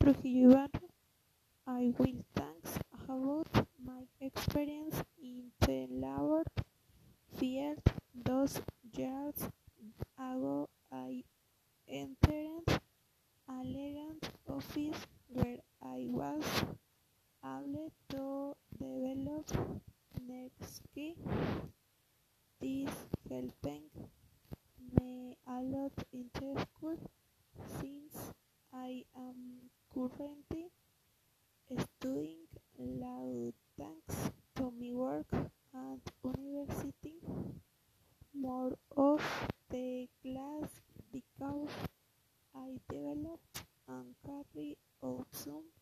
Ibarra. I will talk about my experience in the labor field. Those years ago, I entered a legal office where I was able to develop next skills. This helped me a lot in the school currently studying law thanks to my work at university. More of the class because I developed and carry out some